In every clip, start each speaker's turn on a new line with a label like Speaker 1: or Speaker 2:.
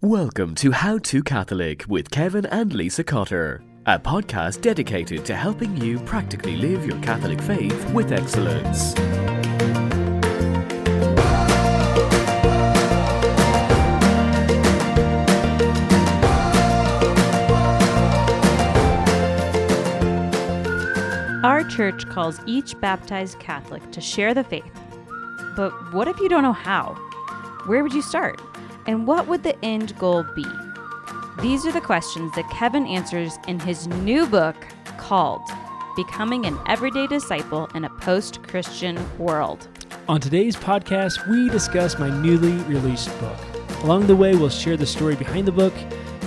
Speaker 1: Welcome to How to Catholic with Kevin and Lisa Cotter, a podcast dedicated to helping you practically live your Catholic faith with excellence.
Speaker 2: Our church calls each baptized Catholic to share the faith. But what if you don't know how? Where would you start? And what would the end goal be? These are the questions that Kevin answers in his new book called Becoming an Everyday Disciple in a Post Christian World.
Speaker 3: On today's podcast, we discuss my newly released book. Along the way, we'll share the story behind the book,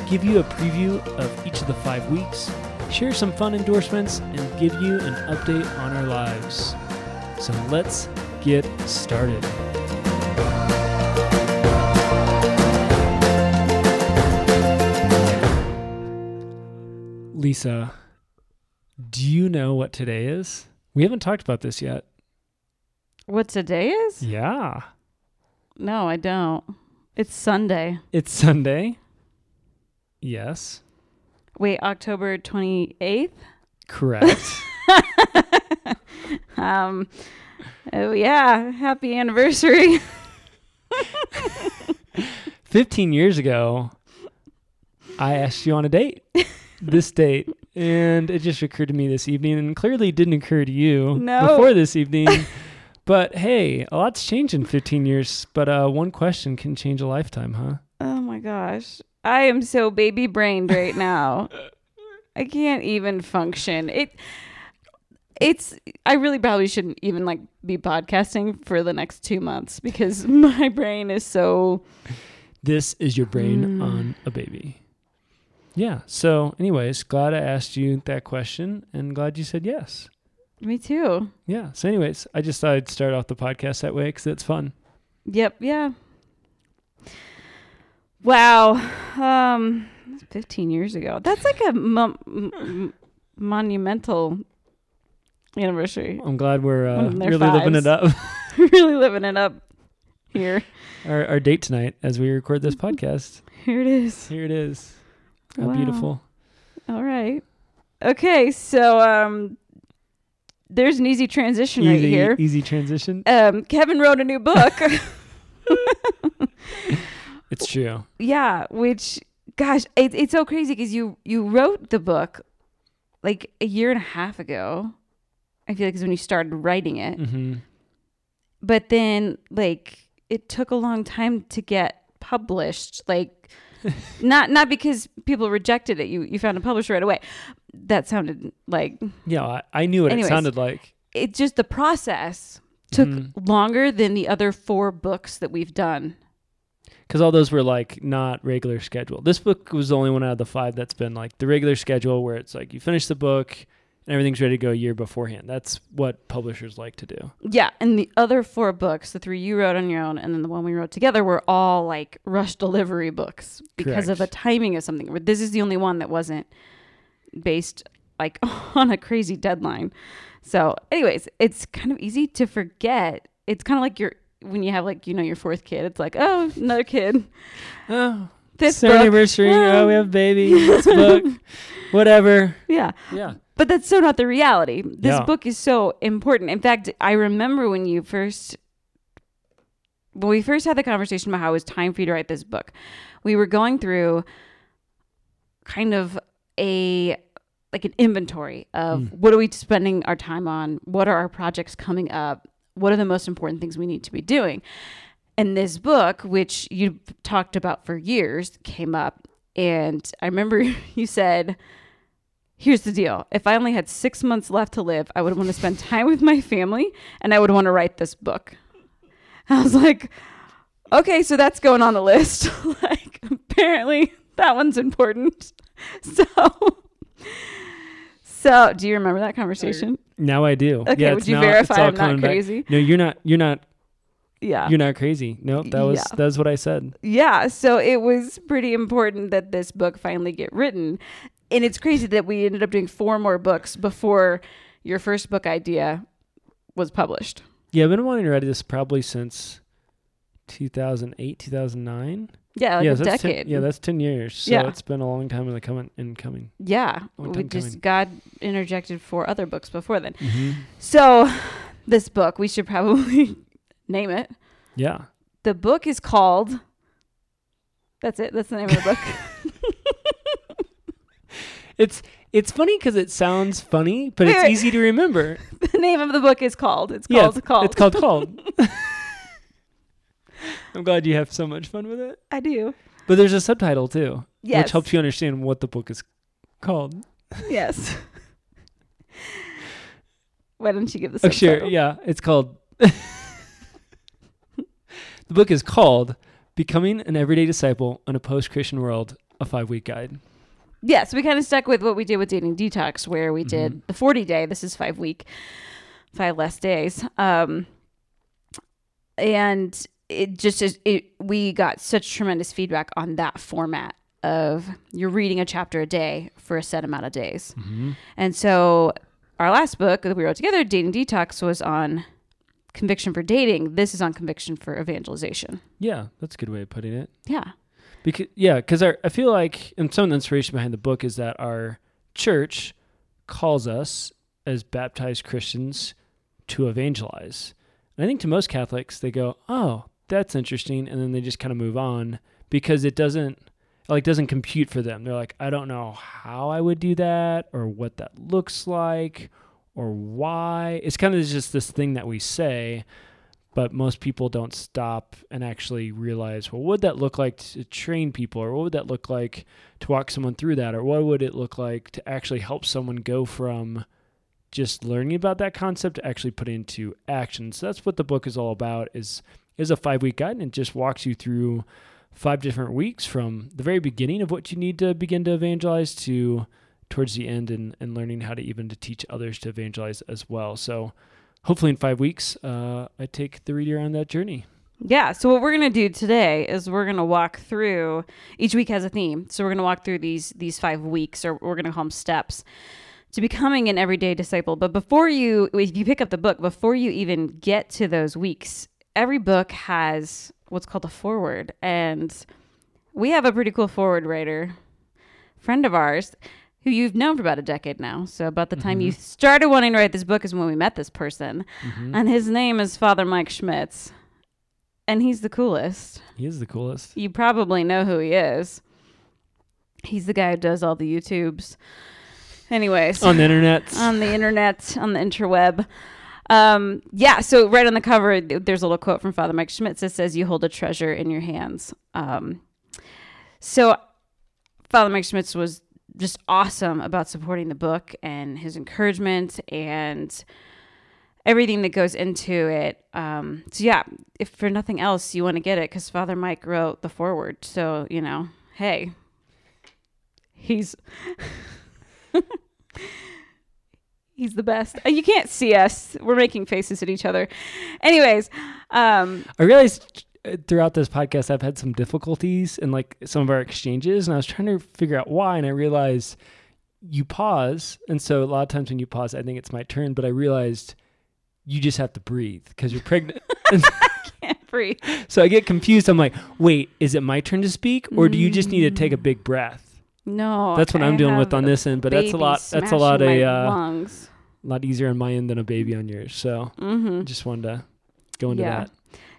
Speaker 3: give you a preview of each of the five weeks, share some fun endorsements, and give you an update on our lives. So let's get started. Lisa, do you know what today is? We haven't talked about this yet.
Speaker 2: What today is?
Speaker 3: Yeah.
Speaker 2: No, I don't. It's Sunday.
Speaker 3: It's Sunday. Yes.
Speaker 2: Wait, October 28th?
Speaker 3: Correct.
Speaker 2: Um, oh, yeah. Happy anniversary.
Speaker 3: 15 years ago, I asked you on a date. this date. And it just occurred to me this evening, and clearly didn't occur to you
Speaker 2: No.
Speaker 3: before this evening. but hey, a lot's changed in 15 years. But uh, one question can change a lifetime, huh?
Speaker 2: Oh my gosh. I am so baby brained right now. I can't even function. It it's I really probably shouldn't even like be podcasting for the next 2 months because my brain is so
Speaker 3: This is your brain
Speaker 2: Mm.
Speaker 3: on a baby. Yeah. So, anyways, glad I asked you that question and glad you said yes.
Speaker 2: me too.
Speaker 3: Yeah. So, anyways, I just thought I'd start off the podcast that way because it's fun.
Speaker 2: Yep, yeah. Wow. Um 15 years ago. That's like a mo- m- m- monumental anniversary.
Speaker 3: I'm glad we're uh,
Speaker 2: One of their
Speaker 3: really living it up.
Speaker 2: really living it up here.
Speaker 3: our, our date tonight as we record this podcast.
Speaker 2: Here it is.
Speaker 3: Here it is. How
Speaker 2: Wow.
Speaker 3: beautiful.
Speaker 2: All right. Okay, so um there's an easy transition right here.
Speaker 3: easy transition.
Speaker 2: Um Kevin wrote a new book.
Speaker 3: It's true.
Speaker 2: yeah, which gosh, it, it's so crazy cuz you you wrote the book like a year and a half ago. I feel like is when you started writing it.
Speaker 3: hmm
Speaker 2: But then like it took a long time to get published. Like not not because people rejected it. You you found a publisher right away. That sounded like
Speaker 3: Yeah, I, I knew what
Speaker 2: Anyways.
Speaker 3: it sounded like.
Speaker 2: It just the process took
Speaker 3: Mhm.
Speaker 2: longer than the other four books that we've done.
Speaker 3: Because all those were like not regular schedule. This book was the only one out of the five that's been like the regular schedule where it's like you finish the book and everything's ready to go a year beforehand. That's what publishers like to do.
Speaker 2: Yeah, and the other four books, the three you wrote on your own and then the one we wrote together were all like rush delivery books because of the
Speaker 3: Correct.
Speaker 2: timing of something. But This is the only one that wasn't based like on a crazy deadline. So, anyways, it's kind of easy to forget. It's kind of like your when you have like you know your fourth kid. It's like oh another kid.
Speaker 3: Oh,
Speaker 2: This
Speaker 3: it's our
Speaker 2: book.
Speaker 3: anniversary.
Speaker 2: Ah.
Speaker 3: Oh, we have a baby. This book. Whatever.
Speaker 2: Yeah,
Speaker 3: Yeah.
Speaker 2: But that's so not the reality. This
Speaker 3: Yeah.
Speaker 2: book is so important. In fact, I remember when you first when we first had the conversation about how it was time for you to write this book. We were going through kind of a like an inventory of
Speaker 3: Mm.
Speaker 2: what are we spending our time on? What are our projects coming up? What are the most important things we need to be doing? And this book, which you talked about for years, came up. And I remember you said, here's the deal. If I only had six months left to live, I would want to spend time with my family and I would want to write this book. I was like, okay, so that's going on the list. like, apparently that one's important. So, so do you remember that conversation?
Speaker 3: Now I do.
Speaker 2: Okay,
Speaker 3: yeah,
Speaker 2: would you
Speaker 3: now-
Speaker 2: verify I'm not
Speaker 3: coming back.
Speaker 2: crazy?
Speaker 3: No, you're not. You're not.
Speaker 2: Yeah.
Speaker 3: You're not crazy. No, that was
Speaker 2: Yeah.
Speaker 3: that was what I said.
Speaker 2: yeah. So it was pretty important that this book finally get written. And it's crazy that we ended up doing four more books before your first book idea was published.
Speaker 3: Yeah, I've been wanting to write this probably since 2008, 2009.
Speaker 2: Yeah, like
Speaker 3: yeah,
Speaker 2: a
Speaker 3: so that's
Speaker 2: decade.
Speaker 3: Ten, yeah, that's ten years. So
Speaker 2: Yeah.
Speaker 3: it's been a long time in the coming in coming.
Speaker 2: yeah. We just
Speaker 3: coming.
Speaker 2: God interjected for other books before then.
Speaker 3: Mm-hmm.
Speaker 2: So, this book we should probably name it.
Speaker 3: Yeah.
Speaker 2: The book is called. That's it. That's the name of the book.
Speaker 3: It's it's funny because it sounds funny, but it's easy to remember.
Speaker 2: the name of the book is called. It's called. called.
Speaker 3: It's called called. I'm glad you have so much fun with it.
Speaker 2: I do.
Speaker 3: But there's a subtitle too,
Speaker 2: Yes.
Speaker 3: which helps you understand what the book is called.
Speaker 2: Yes. Why don't you give the
Speaker 3: Oh, sure. Yeah, it's called. the book is called "Becoming an Everyday Disciple in a Post-Christian World: A Five-Week Guide."
Speaker 2: Yeah, so we kind of stuck with what we did with dating detox, where we
Speaker 3: Mhm.
Speaker 2: did the 40 day. This is five week, five less days. Um, and it just is, it, we got such tremendous feedback on that format of you're reading a chapter a day for a set amount of days.
Speaker 3: Mm-hmm.
Speaker 2: And so our last book that we wrote together, Dating Detox, was on conviction for dating. This is on conviction for evangelization.
Speaker 3: Yeah, that's a good way of putting it.
Speaker 2: Yeah.
Speaker 3: Because yeah, because I I feel like, and some of the inspiration behind the book is that our church calls us as baptized Christians to evangelize. And I think to most Catholics, they go, "Oh, that's interesting," and then they just kind of move on because it doesn't like doesn't compute for them. They're like, "I don't know how I would do that, or what that looks like, or why." It's kind of just this thing that we say, but most people don't stop and actually realize, well, what would that look like to train people, or what would that look like to walk someone through that, or what would it look like to actually help someone go from just learning about that concept to actually put into action. So that's what the book is all about. is is a five week guide and it just walks you through five different weeks from the very beginning of what you need to begin to evangelize to towards the end and, and learning how to even to teach others to evangelize as well. So hopefully in five weeks, uh, I take the reader on that journey.
Speaker 2: Yeah. So what we're gonna do today is we're gonna walk through. Each week has a theme, so we're gonna walk through these these five weeks, or we're gonna call them steps to becoming an everyday disciple. But before you, if you pick up the book, before you even get to those weeks, every book has what's called a foreword, and we have a pretty cool foreword writer, friend of ours. Who you've known for about a decade now. So, about the time you started wanting to write this book is when we met this person. And his name is Father Mike Schmitz. And he's the coolest.
Speaker 3: He is the coolest.
Speaker 2: You probably know who he is. He's the guy who does all the YouTubes. Anyways,
Speaker 3: On the internet.
Speaker 2: on the internet, on the interweb. Um, yeah, so right on the cover, there's a little quote from Father Mike Schmitz that says, You hold a treasure in your hands. Um, so Father Mike Schmitz was just awesome about supporting the book and his encouragement and everything that goes into it. Um, so yeah, if for nothing else, you want to get it because Father Mike wrote the foreword. So you know, hey, he's he's the best. You can't see us; we're making faces at each other. Anyways, um,
Speaker 3: I realized throughout this podcast I've had some difficulties in like some of our exchanges, and I was trying to figure out why, and I realized you pause, and so a lot of times when you pause, I think it's my turn, but I realized you just have to breathe because you're pregnant.
Speaker 2: can't breathe.
Speaker 3: so I get confused. I'm like, wait, is it my turn to speak, or do you just need to take a big breath?
Speaker 2: No,
Speaker 3: That's what
Speaker 2: I
Speaker 3: I'm dealing with on this end, but that's a lot. That's a lot of uh,
Speaker 2: lungs.
Speaker 3: a lot easier on my end than a baby on yours. So
Speaker 2: Mm-hmm.
Speaker 3: just wanted to go into
Speaker 2: Yeah.
Speaker 3: that.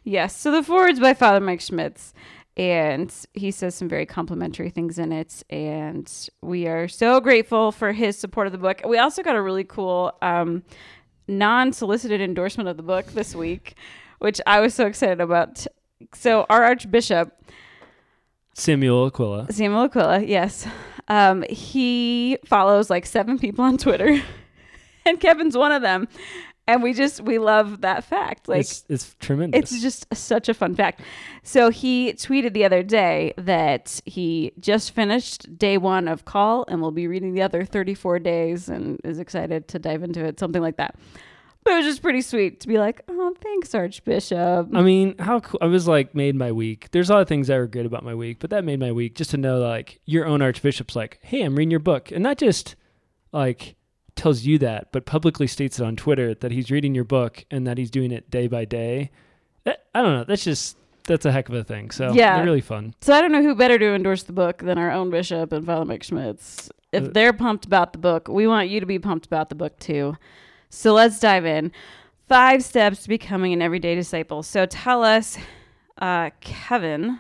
Speaker 2: Yes. So the foreword's by Father Mike Schmitz, and he says some very complimentary things in it. And we are so grateful for his support of the book. We also got a really cool um, non solicited endorsement of the book this week, which I was so excited about. So, our Archbishop,
Speaker 3: Samuel Aquila.
Speaker 2: Samuel Aquila, yes, um, he follows like seven people on Twitter, and Kevin's one of them. And we just, we love that fact. Like,
Speaker 3: it's, it's tremendous.
Speaker 2: it's just such a fun fact. So he tweeted the other day that he just finished day one of Call and will be reading the other 34 days and is excited to dive into it, something like that. But it was just pretty sweet to be like, oh, thanks, Archbishop.
Speaker 3: I mean, how cool. I was like, made my week. There's a lot of things i regret about my week, but that made my week just to know, like, your own archbishop's like, hey, I'm reading your book. And not just like tells you that, but publicly states it on Twitter that he's reading your book and that he's doing it day by day. That, I don't know. That's just, that's a heck of a thing. So
Speaker 2: Yeah.
Speaker 3: they're really fun.
Speaker 2: So I don't know who better to endorse the book than our own bishop and Father Schmitz. If
Speaker 3: Uh,
Speaker 2: they're pumped about the book, we want you to be pumped about the book too. So let's dive in. Five steps to becoming an everyday disciple. So tell us, uh, Kevin,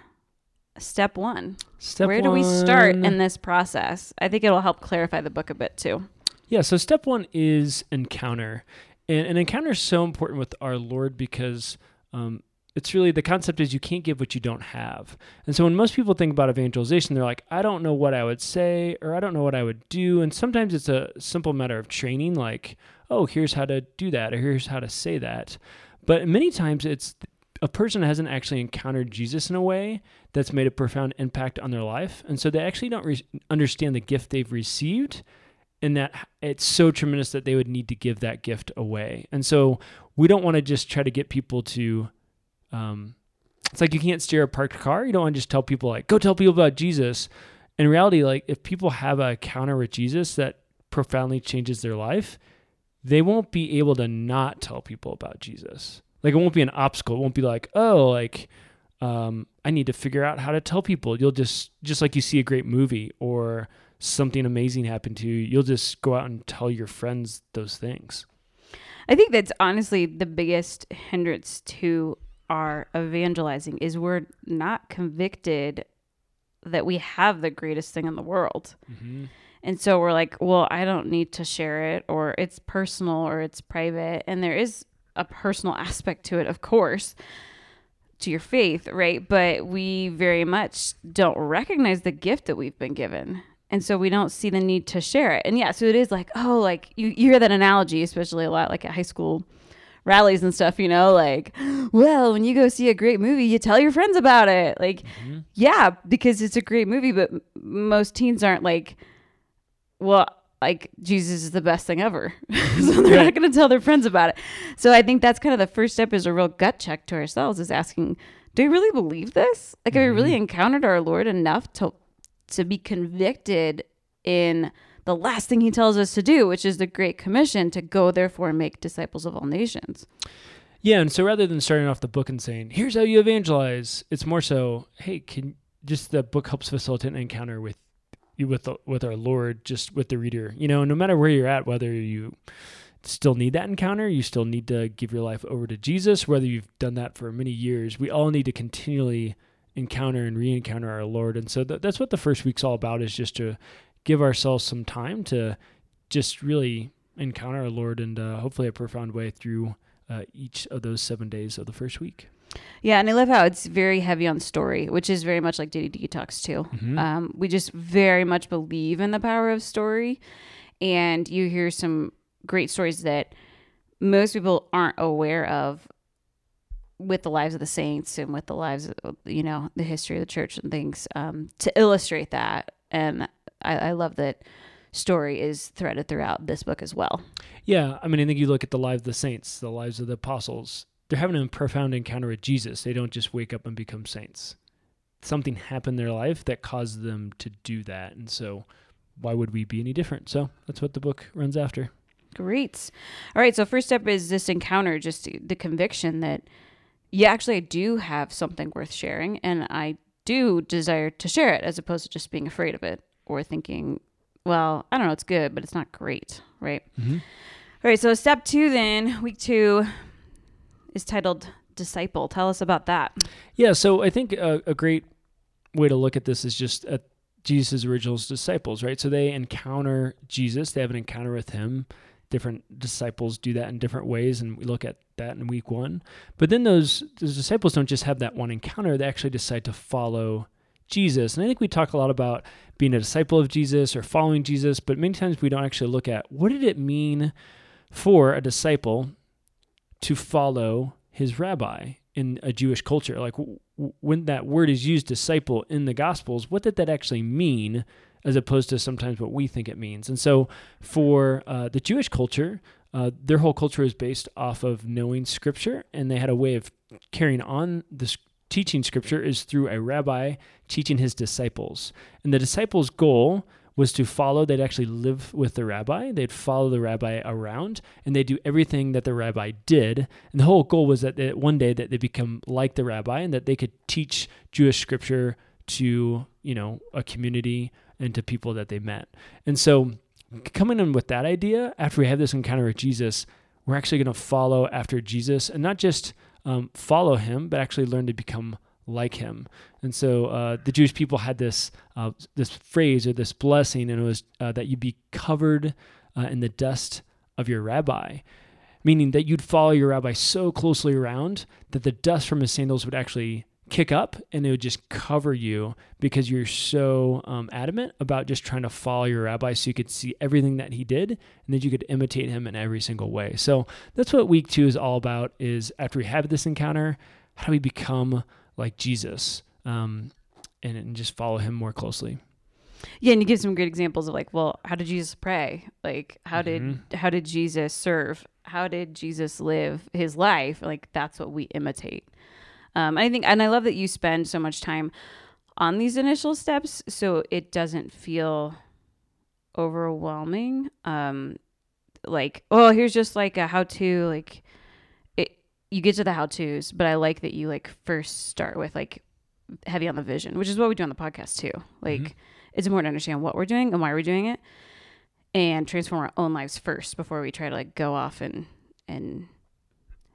Speaker 2: step one.
Speaker 3: Step
Speaker 2: Where do we start in this process? I think it'll help clarify the book a bit too.
Speaker 3: Yeah, so step one is encounter. And an encounter is so important with our Lord because um, it's really the concept is you can't give what you don't have. And so when most people think about evangelization, they're like, I don't know what I would say or I don't know what I would do. And sometimes it's a simple matter of training, like, oh, here's how to do that or here's how to say that. But many times it's a person hasn't actually encountered Jesus in a way that's made a profound impact on their life. And so they actually don't re- understand the gift they've received and that it's so tremendous that they would need to give that gift away. And so we don't want to just try to get people to um it's like you can't steer a parked car. You don't want to just tell people like go tell people about Jesus. In reality, like if people have a encounter with Jesus that profoundly changes their life, they won't be able to not tell people about Jesus. Like it won't be an obstacle. It won't be like, oh, like um, I need to figure out how to tell people. You'll just just like you see a great movie or something amazing happened to you, you'll just go out and tell your friends those things.
Speaker 2: I think that's honestly the biggest hindrance to our evangelizing is we're not convicted that we have the greatest thing in the world. Mm-hmm. And so we're like, well, I don't need to share it or it's personal or it's private. And there is a personal aspect to it, of course, to your faith, right? But we very much don't recognize the gift that we've been given. And so we don't see the need to share it. And yeah, so it is like, oh, like you, you hear that analogy, especially a lot like at high school rallies and stuff, you know, like, well, when you go see a great movie, you tell your friends about it. Like, mm-hmm. yeah, because it's a great movie, but most teens aren't like, well, like Jesus is the best thing ever. so they're not going to tell their friends about it. So I think that's kind of the first step is a real gut check to ourselves is asking, do we really believe this? Like, have we really mm-hmm. encountered our Lord enough to to be convicted in the last thing he tells us to do, which is the Great Commission to go therefore and make disciples of all nations.
Speaker 3: Yeah, and so rather than starting off the book and saying, "Here's how you evangelize," it's more so, "Hey, can just the book helps facilitate an encounter with you with the, with our Lord, just with the reader. You know, no matter where you're at, whether you still need that encounter, you still need to give your life over to Jesus, whether you've done that for many years. We all need to continually encounter and re-encounter our Lord, and so th- that's what the first week's all about is just to give ourselves some time to just really encounter our Lord and uh, hopefully a profound way through uh, each of those seven days of the first week.
Speaker 2: Yeah, and I love how it's very heavy on story, which is very much like DDD Talks too.
Speaker 3: Mm-hmm.
Speaker 2: Um, we just very much believe in the power of story, and you hear some great stories that most people aren't aware of with the lives of the saints and with the lives of you know the history of the church and things um, to illustrate that. And I, I love that story is threaded throughout this book as well.
Speaker 3: Yeah, I mean, I think you look at the lives of the saints, the lives of the apostles. They're having a profound encounter with Jesus. They don't just wake up and become saints. Something happened in their life that caused them to do that, and so why would we be any different? So that's what the book runs after.
Speaker 2: Great. All right. So first step is this encounter, just the conviction that yeah, actually I do have something worth sharing, and I do desire to share it, as opposed to just being afraid of it or thinking, well, I don't know, it's good, but it's not great, right?
Speaker 3: Mm-hmm.
Speaker 2: All right. So step two, then week two, is titled disciple. Tell us about that.
Speaker 3: Yeah, so I think a, a great way to look at this is just at Jesus' original disciples, right? So they encounter Jesus, they have an encounter with him. Different disciples do that in different ways, and we look at that in week one. But then those, those disciples don't just have that one encounter, they actually decide to follow Jesus. And I think we talk a lot about being a disciple of Jesus or following Jesus, but many times we don't actually look at what did it mean for a disciple to follow his rabbi in a Jewish culture. Like when that word is used, disciple, in the Gospels, what did that actually mean, as opposed to sometimes what we think it means? And so for uh, the Jewish culture, uh, their whole culture is based off of knowing Scripture, and they had a way of carrying on this teaching Scripture is through a rabbi teaching his disciples. And the disciples' goal was to follow. They'd actually live with the rabbi. They'd follow the rabbi around, and they'd do everything that the rabbi did. And the whole goal was that they, one day that they become like the rabbi, and that they could teach Jewish scripture to you know a community and to people that they met. And so, coming in with that idea, after we have this encounter with Jesus, we're actually going to follow after Jesus, and not just um, follow him, but actually learn to become like him. And so uh, the Jewish people had this uh, this phrase or this blessing, and it was uh, that you'd be covered uh, in the dust of your rabbi, meaning that you'd follow your rabbi so closely around that the dust from his sandals would actually kick up and it would just cover you because you're so um, adamant about just trying to follow your rabbi so you could see everything that he did and that you could imitate him in every single way so that's what week two is all about is after we have this encounter how do we become like jesus um, and, and just follow him more closely
Speaker 2: Yeah, and you give some great examples of like, well, how did Jesus pray? Like, how
Speaker 3: Mhm.
Speaker 2: did how did Jesus serve? How did Jesus live his life? Like, that's what we imitate. Um, I think, and I love that you spend so much time on these initial steps, so it doesn't feel overwhelming. Um, like, oh, here's just like a how to like. It you get to the how tos, but I like that you like first start with like heavy on the vision, which is what we do on the podcast too. Like
Speaker 3: Mhm.
Speaker 2: it's important to understand what we're doing and why we're doing it and transform our own lives first before we try to like go off and and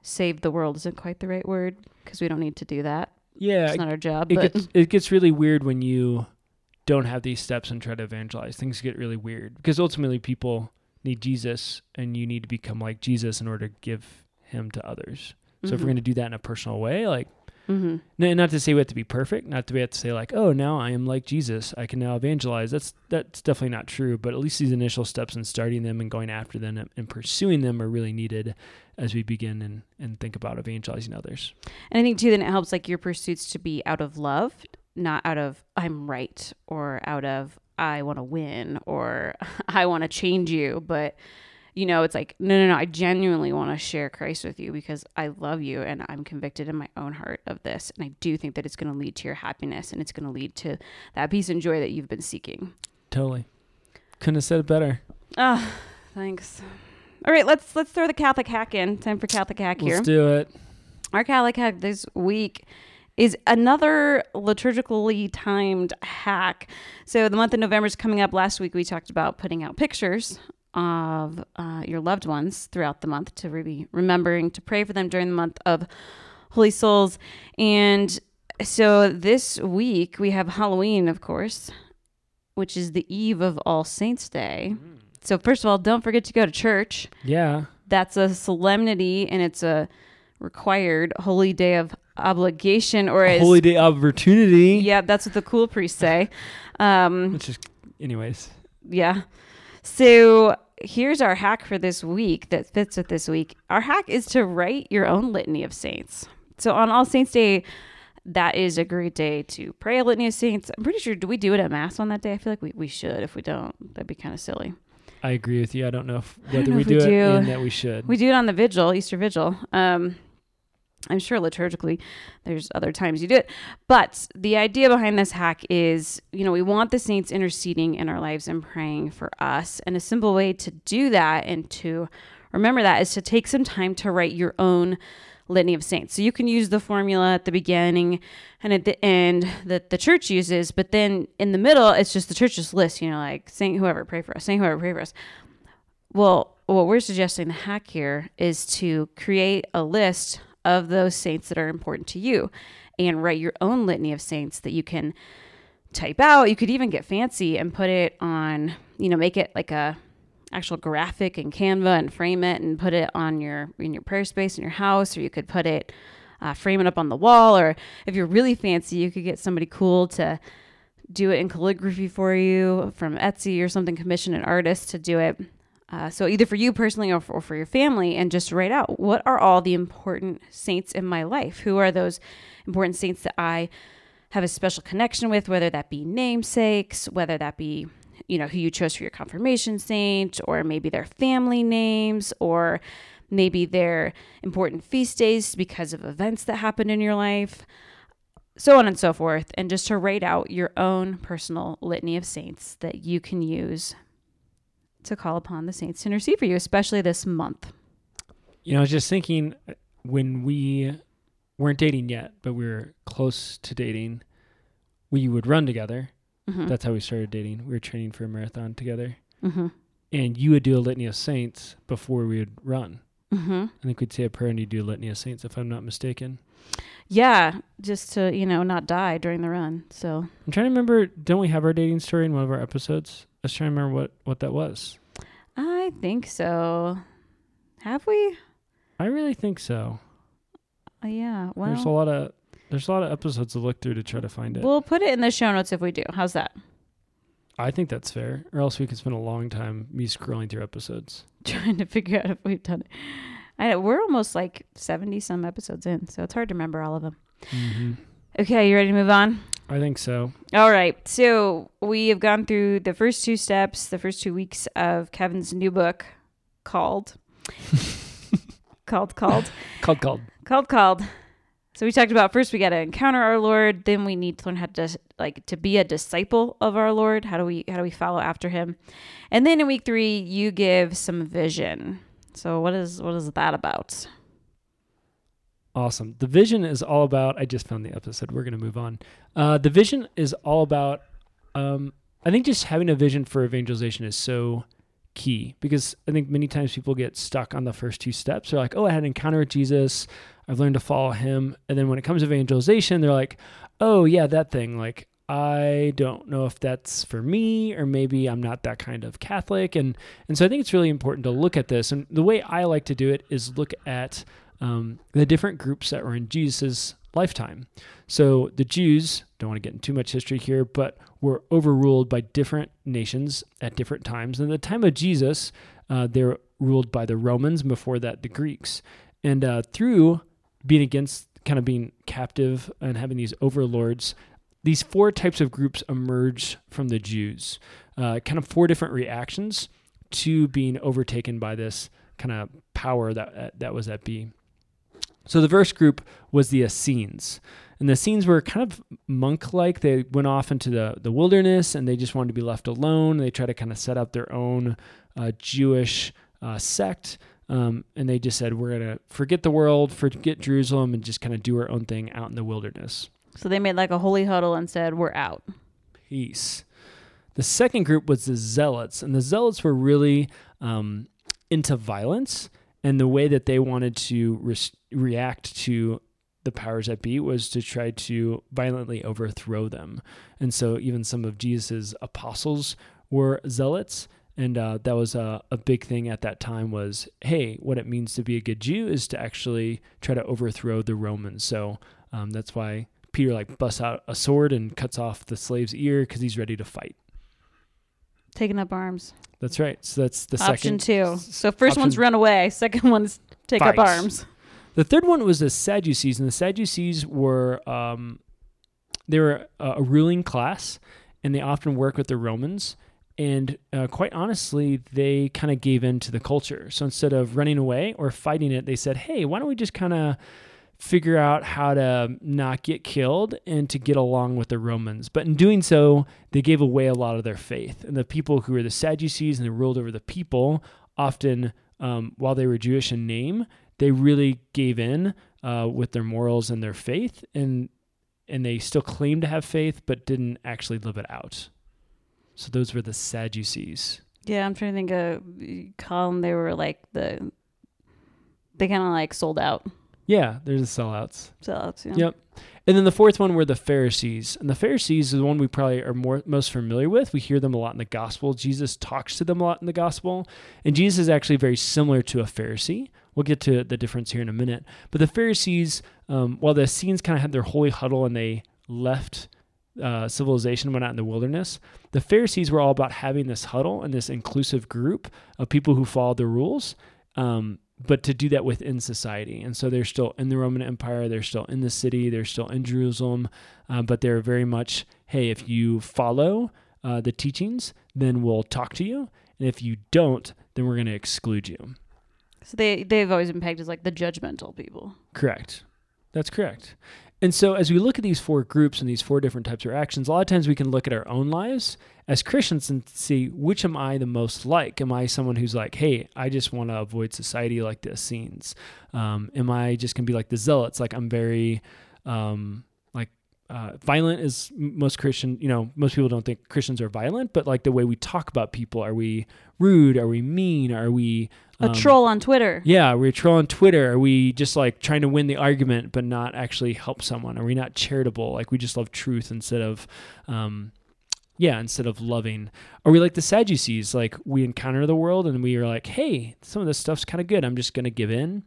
Speaker 2: save the world isn't quite the right word because we don't need to do that.
Speaker 3: yeah
Speaker 2: It's not our job,
Speaker 3: it
Speaker 2: but
Speaker 3: gets it gets really weird when you don't have these steps and try to evangelize. Things get really weird because ultimately people need Jesus and you need to become like Jesus in order to give him to others. So if we're mm-hmm. going to do that in a personal way, like
Speaker 2: hmm
Speaker 3: n- not to say we have to be perfect, not to be have to say like, oh, now I am like Jesus, I can now evangelize. That's that's definitely not true. But at least these initial steps in starting them and going after them and, and pursuing them are really needed as we begin and and think about evangelizing others.
Speaker 2: And I think too, then it helps like your pursuits to be out of love, not out of I'm right or out of I want to win or I want to change you. But, you know, it's like, no, no, no, I genuinely want to share Christ with you because I love you and I'm convicted in my own heart of this. And I do think that it's going to lead to your happiness and it's going to lead to that peace and joy that you've been seeking.
Speaker 3: Totally, couldn't have said it better.
Speaker 2: Ah, thanks. All right, let's let's throw the Catholic hack in. Time for Catholic hack here.
Speaker 3: Let's do it.
Speaker 2: Our Catholic hack this week is another liturgically timed hack. So the month of November is coming up. Last week we talked about putting out pictures of uh, your loved ones throughout the month to be remembering to pray for them during the month of Holy Souls. And so this week we have Halloween, of course, which is the eve of All Saints Day. So first of all, don't forget to go to church
Speaker 3: Yeah,
Speaker 2: that's a solemnity and it's a required holy day of obligation or as
Speaker 3: holy day opportunity.
Speaker 2: yeah that's what the cool priests say um
Speaker 3: Which is, anyways.
Speaker 2: yeah so here's our hack for this week that fits with this week. Our hack is to write your own litany of saints. So on all saints day that is a great day to pray a litany of saints. I'm pretty sure do we do it at mass on that day? I feel like we, we should. If we don't that'd be kind of silly.
Speaker 3: I agree with you. I don't know if,
Speaker 2: I don't
Speaker 3: whether
Speaker 2: know
Speaker 3: we
Speaker 2: if
Speaker 3: do
Speaker 2: we
Speaker 3: it and that we should.
Speaker 2: We do it on the vigil, Easter vigil. Um, I'm sure liturgically there's other times you do it. But the idea behind this hack is, you know, we want the saints interceding in our lives and praying for us. And a simple way to do that and to remember that is to take some time to write your own litany of saints. So you can use the formula at the beginning and at the end that the church uses, but then in the middle it's just the church's list, you know, like Saint whoever pray for us, Saint whoever pray for us. Well, what we're suggesting the hack here is to create a list of those saints that are important to you and write your own litany of saints that you can type out. You could even get fancy and put it on, you know, make it like a actual graphic in Canva and frame it and put it on your in your prayer space in your house or you could put it uh, frame it up on the wall or if you're really fancy you could get somebody cool to do it in calligraphy for you from Etsy or something commission an artist to do it uh, so either for you personally or for, or for your family, and just write out what are all the important saints in my life? Who are those important saints that I have a special connection with? Whether that be namesakes, whether that be you know who you chose for your confirmation saint, or maybe their family names, or maybe their important feast days because of events that happened in your life. so on and so forth, and just to write out your own personal litany of saints that you can use to call upon the saints to intercede for you, especially this month.
Speaker 3: You know, I was just thinking uh, when we weren't dating yet, but we were close to dating, we would run together.
Speaker 2: Mm-hmm.
Speaker 3: That's how we started dating. We were training for a marathon together.
Speaker 2: mm-hmm.
Speaker 3: And you would do a litany of saints before we would run.
Speaker 2: Mm-hmm.
Speaker 3: I think we'd say a prayer and you'd do a litany of saints, if I'm not mistaken.
Speaker 2: Yeah, just to you know not die during the run. So
Speaker 3: I'm trying to remember. Don't we have our dating story in one of our episodes? Was trying to remember what what that was.
Speaker 2: I think so. Have we?
Speaker 3: I really think so.
Speaker 2: Uh, yeah.
Speaker 3: there's a lot of there's a lot of episodes to look through to try to find it.
Speaker 2: we'll put it in the show notes if we do. How's that?
Speaker 3: I think that's fair. Or else we could spend a long time me scrolling through episodes.
Speaker 2: Trying to figure out if we've done it. I know we're almost like seventy some episodes in, so it's hard to remember all of them.
Speaker 3: Mm-hmm.
Speaker 2: Okay, you ready to move on?
Speaker 3: I think so.
Speaker 2: All right. So we have gone through the first two steps, the first two weeks of Kevin's new book called called called
Speaker 3: Called called.
Speaker 2: called called. So we talked about first we got to encounter our Lord, then we need to learn how to like to be a disciple of our Lord. How do we how do we follow after him? And then in week 3 you give some vision. So what is what is that about?
Speaker 3: Awesome. The vision is all about. I just found the episode. We're gonna move on. Uh, the vision is all about. Um, I think just having a vision for evangelization is so key because I think many times people get stuck on the first two steps. They're like, "Oh, I had an encounter with Jesus. I've learned to follow Him," and then when it comes to evangelization, they're like, "Oh, yeah, that thing. Like, I don't know if that's for me, or maybe I'm not that kind of Catholic." And and so I think it's really important to look at this. And the way I like to do it is look at um, the different groups that were in Jesus' lifetime. So the Jews, don't want to get into too much history here, but were overruled by different nations at different times. At the time of Jesus, uh, they were ruled by the Romans, before that, the Greeks. And uh, through being against, kind of being captive and having these overlords, these four types of groups emerged from the Jews. Uh, kind of four different reactions to being overtaken by this kind of power that that was at be. So the first group was the Essenes. And the Essenes were kind of monk like. They went off into the, the wilderness and they just wanted to be left alone. They tried to kind of set up their own uh, Jewish uh, sect. Um, and they just said, we're going to forget the world, forget Jerusalem, and just kind of do our own thing out in the wilderness.
Speaker 2: So they made like a holy huddle and said, "We're out."
Speaker 3: Peace. The second group was the Zealots. And the Zealots were really um, into violence. And the way that they wanted to re- react to the powers that be was to try to violently overthrow them. And so even some of Jesus's apostles were zealots. And uh, that was a, a big thing at that time was, hey, what it means to be a good Jew is to actually try to overthrow the Romans. So um, that's why Peter like busts out a sword and cuts off the slave's ear because he's ready to fight.
Speaker 2: Taking up arms.
Speaker 3: That's right. So that's the
Speaker 2: Option
Speaker 3: second.
Speaker 2: two. So first
Speaker 3: option-
Speaker 2: one's run away. Second one's take up
Speaker 3: Fight.
Speaker 2: arms.
Speaker 3: The third one was the Sadducees, and the Sadducees were um, they were a, a ruling class, and they often work with the Romans. And uh, quite honestly, they kind of gave in to the culture. So instead of running away or fighting it, they said, "Hey, why don't we just kind of figure out how to not get killed and to get along with the Romans?" But in doing so, they gave away a lot of their faith. And the people who were the Sadducees and they ruled over the people often, um, while they were Jewish in name, they really gave in uh, with their morals and their faith, and and they still claimed to have faith, but didn't actually live it out. So those were the Sadducees.
Speaker 2: Yeah, I'm trying to think of them. They were like the they kind of like sold out
Speaker 3: Yeah, there's the sellouts.
Speaker 2: sellouts. Know?
Speaker 3: Yep. And then the fourth one were the Pharisees. And the Pharisees is the one we probably are more most familiar with. We hear them a lot in the gospel. Jesus talks to them a lot in the gospel. And Jesus is actually very similar to a Pharisee. We'll get to the difference here in a minute. But the Pharisees, um, while the Essenes kind of had their holy huddle and they left uh, civilization and went out in the wilderness, the Pharisees were all about having this huddle and this inclusive group of people who followed the rules. Um, but to do that within society. And so they're still in the Roman Empire, they're still in the city, they're still in Jerusalem, uh, but they're very much, hey, if you follow uh, the teachings, then we'll talk to you. And if you don't, then we're going to exclude you.
Speaker 2: So they they've always been pegged as like the judgmental people.
Speaker 3: Correct. That's correct. And so, as we look at these four groups and these four different types of actions, a lot of times we can look at our own lives as Christians and see which am I the most like? Am I someone who's like, hey, I just want to avoid society like the Essenes? Um, am I just going to be like the Zealots? Like, I'm very, um, like, uh, violent is most Christian, you know, most people don't think Christians are violent, but like the way we talk about people, are we rude? Are we mean? Are we
Speaker 2: a troll on Twitter?
Speaker 3: Yeah, are we a troll on Twitter? Are we just like trying to win the argument but not actually help someone? Are we not charitable? Like we just love truth instead of, um, yeah, instead of loving. Are we like the Sadducees? Like we encounter the world and we are like, hey, some of this stuff's kind of good. I'm just gonna give in.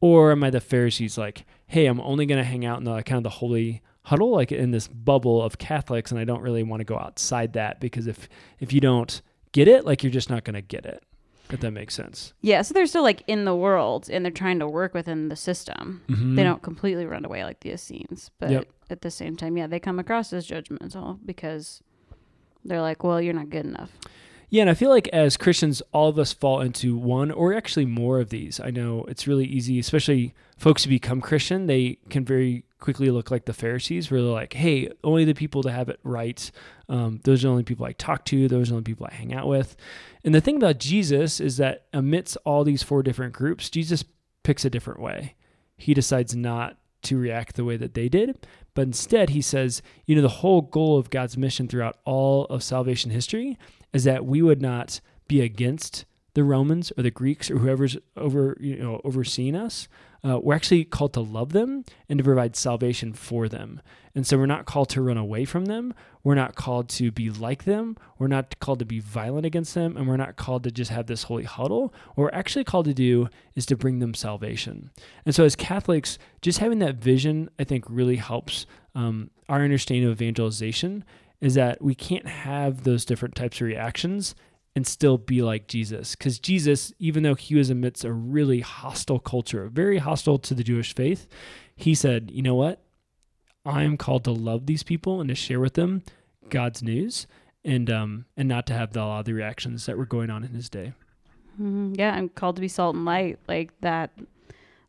Speaker 3: Or am I the Pharisees? Like, hey, I'm only gonna hang out in the kind of the holy huddle, like in this bubble of Catholics, and I don't really want to go outside that because if if you don't get it, like you're just not gonna get it. If that makes sense.
Speaker 2: Yeah, so they're still like in the world and they're trying to work within the system.
Speaker 3: Mhm.
Speaker 2: They don't completely run away like the Essenes, but
Speaker 3: Yep.
Speaker 2: at the same time, yeah, they come across as judgmental because they're like, well, you're not good enough.
Speaker 3: Yeah, and I feel like as Christians, all of us fall into one or actually more of these. I know it's really easy, especially folks who become Christian, they can very quickly look like the Pharisees, where they're like, hey, only the people that have it right, um, those are the only people I talk to, those are the only people I hang out with. And the thing about Jesus is that amidst all these four different groups, Jesus picks a different way. He decides not to react the way that they did, but instead he says, you know, the whole goal of God's mission throughout all of salvation history is that we would not be against the Romans or the Greeks or whoever's over, you know, overseeing us. Uh, we're actually called to love them and to provide salvation for them. And so we're not called to run away from them. We're not called to be like them. We're not called to be violent against them. And we're not called to just have this holy huddle. What we're actually called to do is to bring them salvation. And so as Catholics, just having that vision, I think, really helps um, our understanding of evangelization is that we can't have those different types of reactions and still be like Jesus. Because Jesus, even though he was amidst a really hostile culture, very hostile to the Jewish faith, he said, you know what? I'm called to love these people and to share with them God's news and um and not to have the, a lot of the reactions that were going on in his day.
Speaker 2: Mhm. Yeah, I'm called to be salt and light. Like that.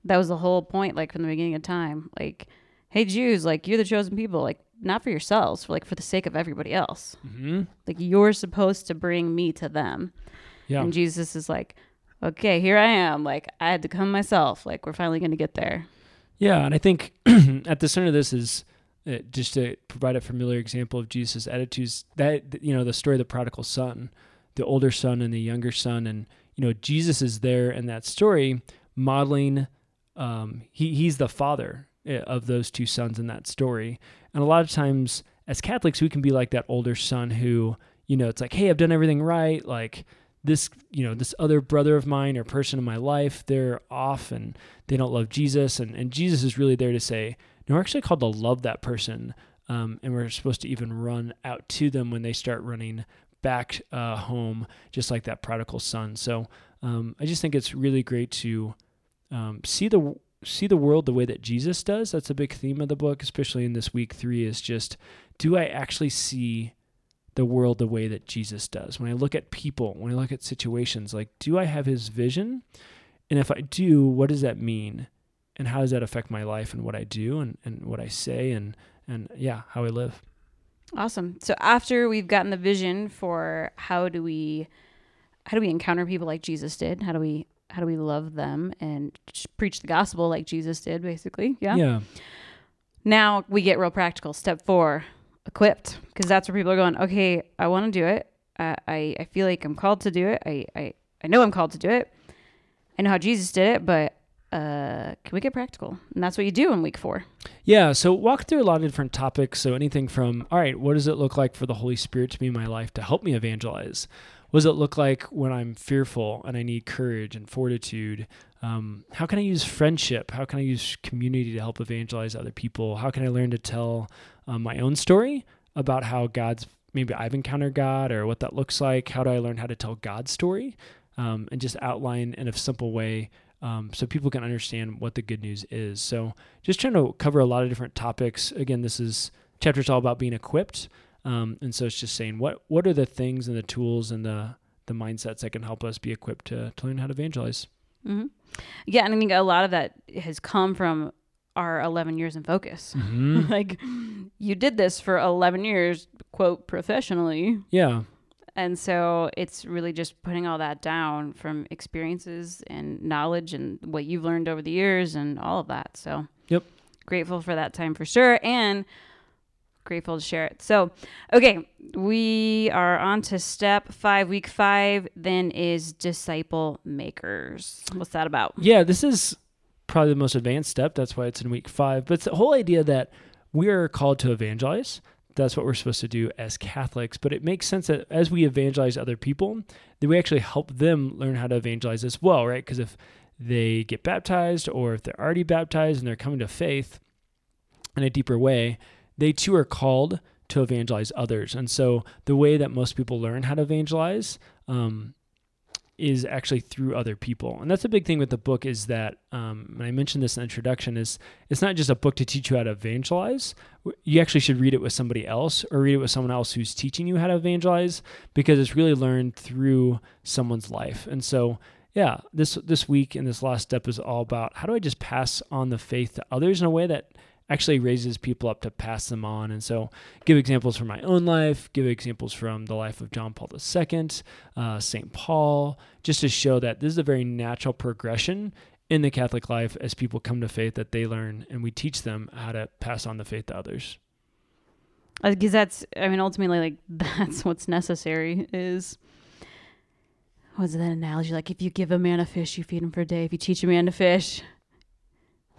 Speaker 2: That was the whole point. Like from the beginning of time. Like, hey Jews, like you're the chosen people. Like not for yourselves, for like for the sake of everybody else.
Speaker 3: Mm-hmm.
Speaker 2: Like you're supposed to bring me to them.
Speaker 3: Yeah.
Speaker 2: And Jesus is like, okay, here I am. Like I had to come myself. Like we're finally going to get there.
Speaker 3: Yeah, and I think at the center of this is uh, just to provide a familiar example of Jesus' attitudes. That you know, the story of the prodigal son, the older son and the younger son, and you know, Jesus is there in that story, modeling. Um, he he's the father uh, of those two sons in that story, and a lot of times as Catholics, we can be like that older son who, you know, it's like, hey, I've done everything right, like this you know this other brother of mine or person in my life they're off and they don't love jesus. And, and jesus is really there to say no we're actually called to love that person um, and we're supposed to even run out to them when they start running back uh, home just like that prodigal son. So um, i just think it's really great to um, see the see the world the way that jesus does that's a big theme of the book especially in this week three is just do i actually see the world the way that Jesus does. When I look at people, when I look at situations, like, do I have his vision? And if I do, what does that mean? And how does that affect my life and what I do and, and what I say and, and yeah, how I live?
Speaker 2: Awesome. So after we've gotten the vision for how do we how do we encounter people like Jesus did? How do we how do we love them and preach the gospel like Jesus did basically? Yeah.
Speaker 3: Yeah.
Speaker 2: Now we get real practical. Step 4, equipped because that's where people are going, "Okay, I want to do it. I, I I feel like I'm called to do it. I I I know I'm called to do it. I know how Jesus did it, but uh, can we get practical? And that's what you do in week four.
Speaker 3: Yeah, so walk through a lot of different topics. So anything from, all right, what does it look like for the Holy Spirit to be in my life to help me evangelize? What does it look like when I'm fearful and I need courage and fortitude? Um, how can I use friendship? How can I use community to help evangelize other people? How can I learn to tell um, my own story about how God's maybe I've encountered God or what that looks like? How do I learn how to tell God's story? Um, and just outline in a simple way um, so people can understand what the good news is. So just trying to cover a lot of different topics. Again, this is chapter's all about being equipped, um, and so it's just saying what what are the things and the tools and the the mindsets that can help us be equipped to, to learn how to evangelize.
Speaker 2: Mm-hmm. Yeah, and I think a lot of that has come from our 11 years in focus.
Speaker 3: Mhm.
Speaker 2: like you did this for 11 years, quote, professionally.
Speaker 3: yeah.
Speaker 2: And so it's really just putting all that down from experiences and knowledge and what you've learned over the years and all of that. So,
Speaker 3: Yep.
Speaker 2: grateful for that time for sure. And grateful to share it. So, okay, we are on to step five, week five, then is disciple makers. What's that about?
Speaker 3: Yeah, this is probably the most advanced step. That's why it's in week five. But it's the whole idea that we are called to evangelize. That's what we're supposed to do as Catholics. But it makes sense that as we evangelize other people, that we actually help them learn how to evangelize as well, right? Because if they get baptized or if they're already baptized and they're coming to faith in a deeper way, they too are called to evangelize others. And so the way that most people learn how to evangelize um, is actually through other people. And that's a big thing with the book is that, um, and I mentioned this in the introduction, is it's not just a book to teach you how to evangelize. You actually should read it with somebody else or read it with someone else who's teaching you how to evangelize because it's really learned through someone's life. And so, yeah, this this week and this last step is all about how do I just pass on the faith to others in a way that actually raises people up to pass them on. And so, give examples from my own life, give examples from the life of John Paul II, uh, St. Paul, just to show that this is a very natural progression in the Catholic life as people come to faith that they learn and we teach them how to pass on the faith to others.
Speaker 2: Because that's, I mean, ultimately, like, that's what's necessary is. What's that analogy? Like, if you give a man a fish, you feed him for a day. If you teach a man to fish,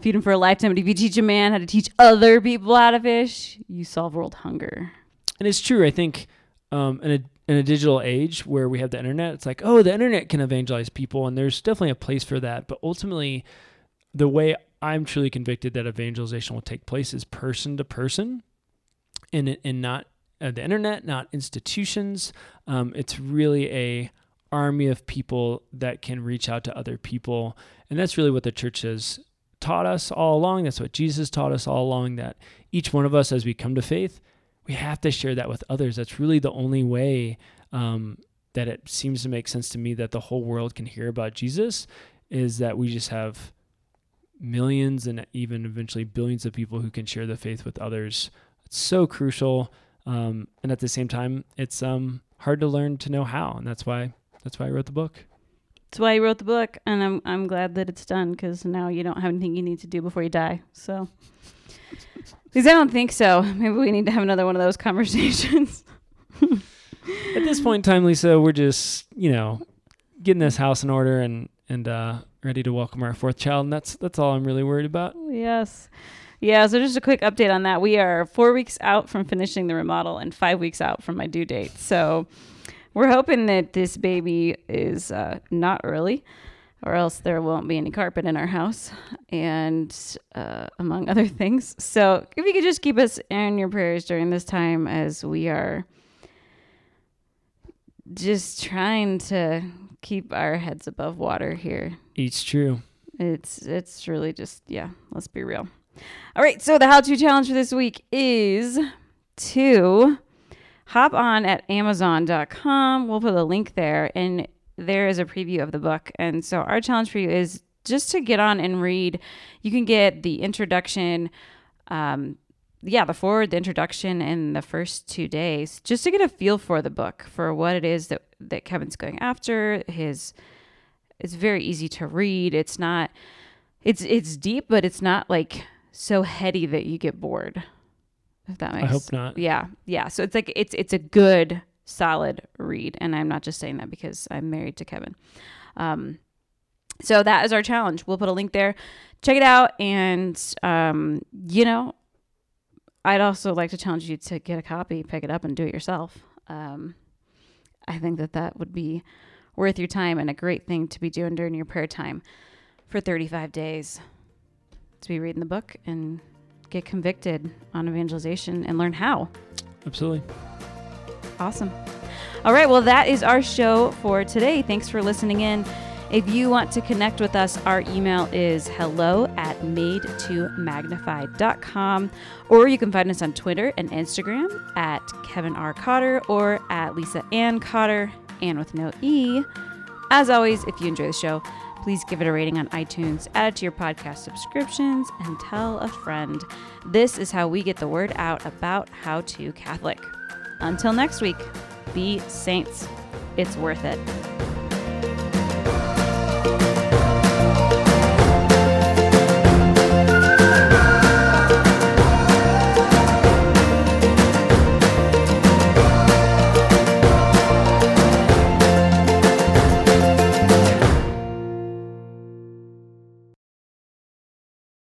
Speaker 2: feed him for a lifetime. But if you teach a man how to teach other people how to fish, you solve world hunger.
Speaker 3: And it's true. I think um, in a in a digital age where we have the internet, it's like, oh, the internet can evangelize people, and there's definitely a place for that. But ultimately, the way I'm truly convicted that evangelization will take place is person to person, and and not uh, the internet, not institutions. Um, it's really a army of people that can reach out to other people, and that's really what the church has taught us all along. That's what Jesus taught us all along. That each one of us, as we come to faith, we have to share that with others. That's really the only way um, that it seems to make sense to me that the whole world can hear about Jesus is that we just have millions and even eventually billions of people who can share the faith with others. It's so crucial, um, and at the same time, it's um, hard to learn to know how, and that's why that's why I wrote the book.
Speaker 2: That's why you wrote the book, and I'm I'm glad that it's done because now you don't have anything you need to do before you die. So, because I don't think so. Maybe we need to have another one of those conversations.
Speaker 3: At this point in time, Lisa, we're just you know getting this house in order and and uh, ready to welcome our fourth child, and that's that's all I'm really worried about.
Speaker 2: yes. Yeah, so just a quick update on that. We are four weeks out from finishing the remodel and five weeks out from my due date. So we're hoping that this baby is uh, not early, or else there won't be any carpet in our house, and uh, among other things. So if you could just keep us in your prayers during this time as we are just trying to keep our heads above water here.
Speaker 3: It's true.
Speaker 2: It's it's really just yeah, let's be real. All right, so the how to challenge for this week is to hop on at amazon.com. We'll put a link there and there is a preview of the book. And so our challenge for you is just to get on and read. You can get the introduction um yeah, the foreword, the introduction, and the first two days, just to get a feel for the book, for what it is that that Kevin's going after. His, it's very easy to read. It's not, it's it's deep, but it's not like so heady that you get bored. If that makes,
Speaker 3: I hope not.
Speaker 2: Yeah, yeah. So it's like it's it's a good, solid read, and I'm not just saying that because I'm married to Kevin. Um, so that is our challenge. We'll put a link there. Check it out, and um, you know, I'd also like to challenge you to get a copy, pick it up, and do it yourself. Um, I think that that would be worth your time and a great thing to be doing during your prayer time for 35 days. To be reading the book and get convicted on evangelization and learn how.
Speaker 3: Absolutely.
Speaker 2: Awesome. All right, well, that is our show for today. Thanks for listening in. If you want to connect with us, our email is hello at made2magnified.com, or you can find us on Twitter and Instagram at Kevin R. Cotter or at Lisa Ann Cotter, and with no E. As always, if you enjoy the show, Please give it a rating on iTunes, add it to your podcast subscriptions, and tell a friend. This is how we get the word out about How to Catholic. Until next week, be saints. It's worth it.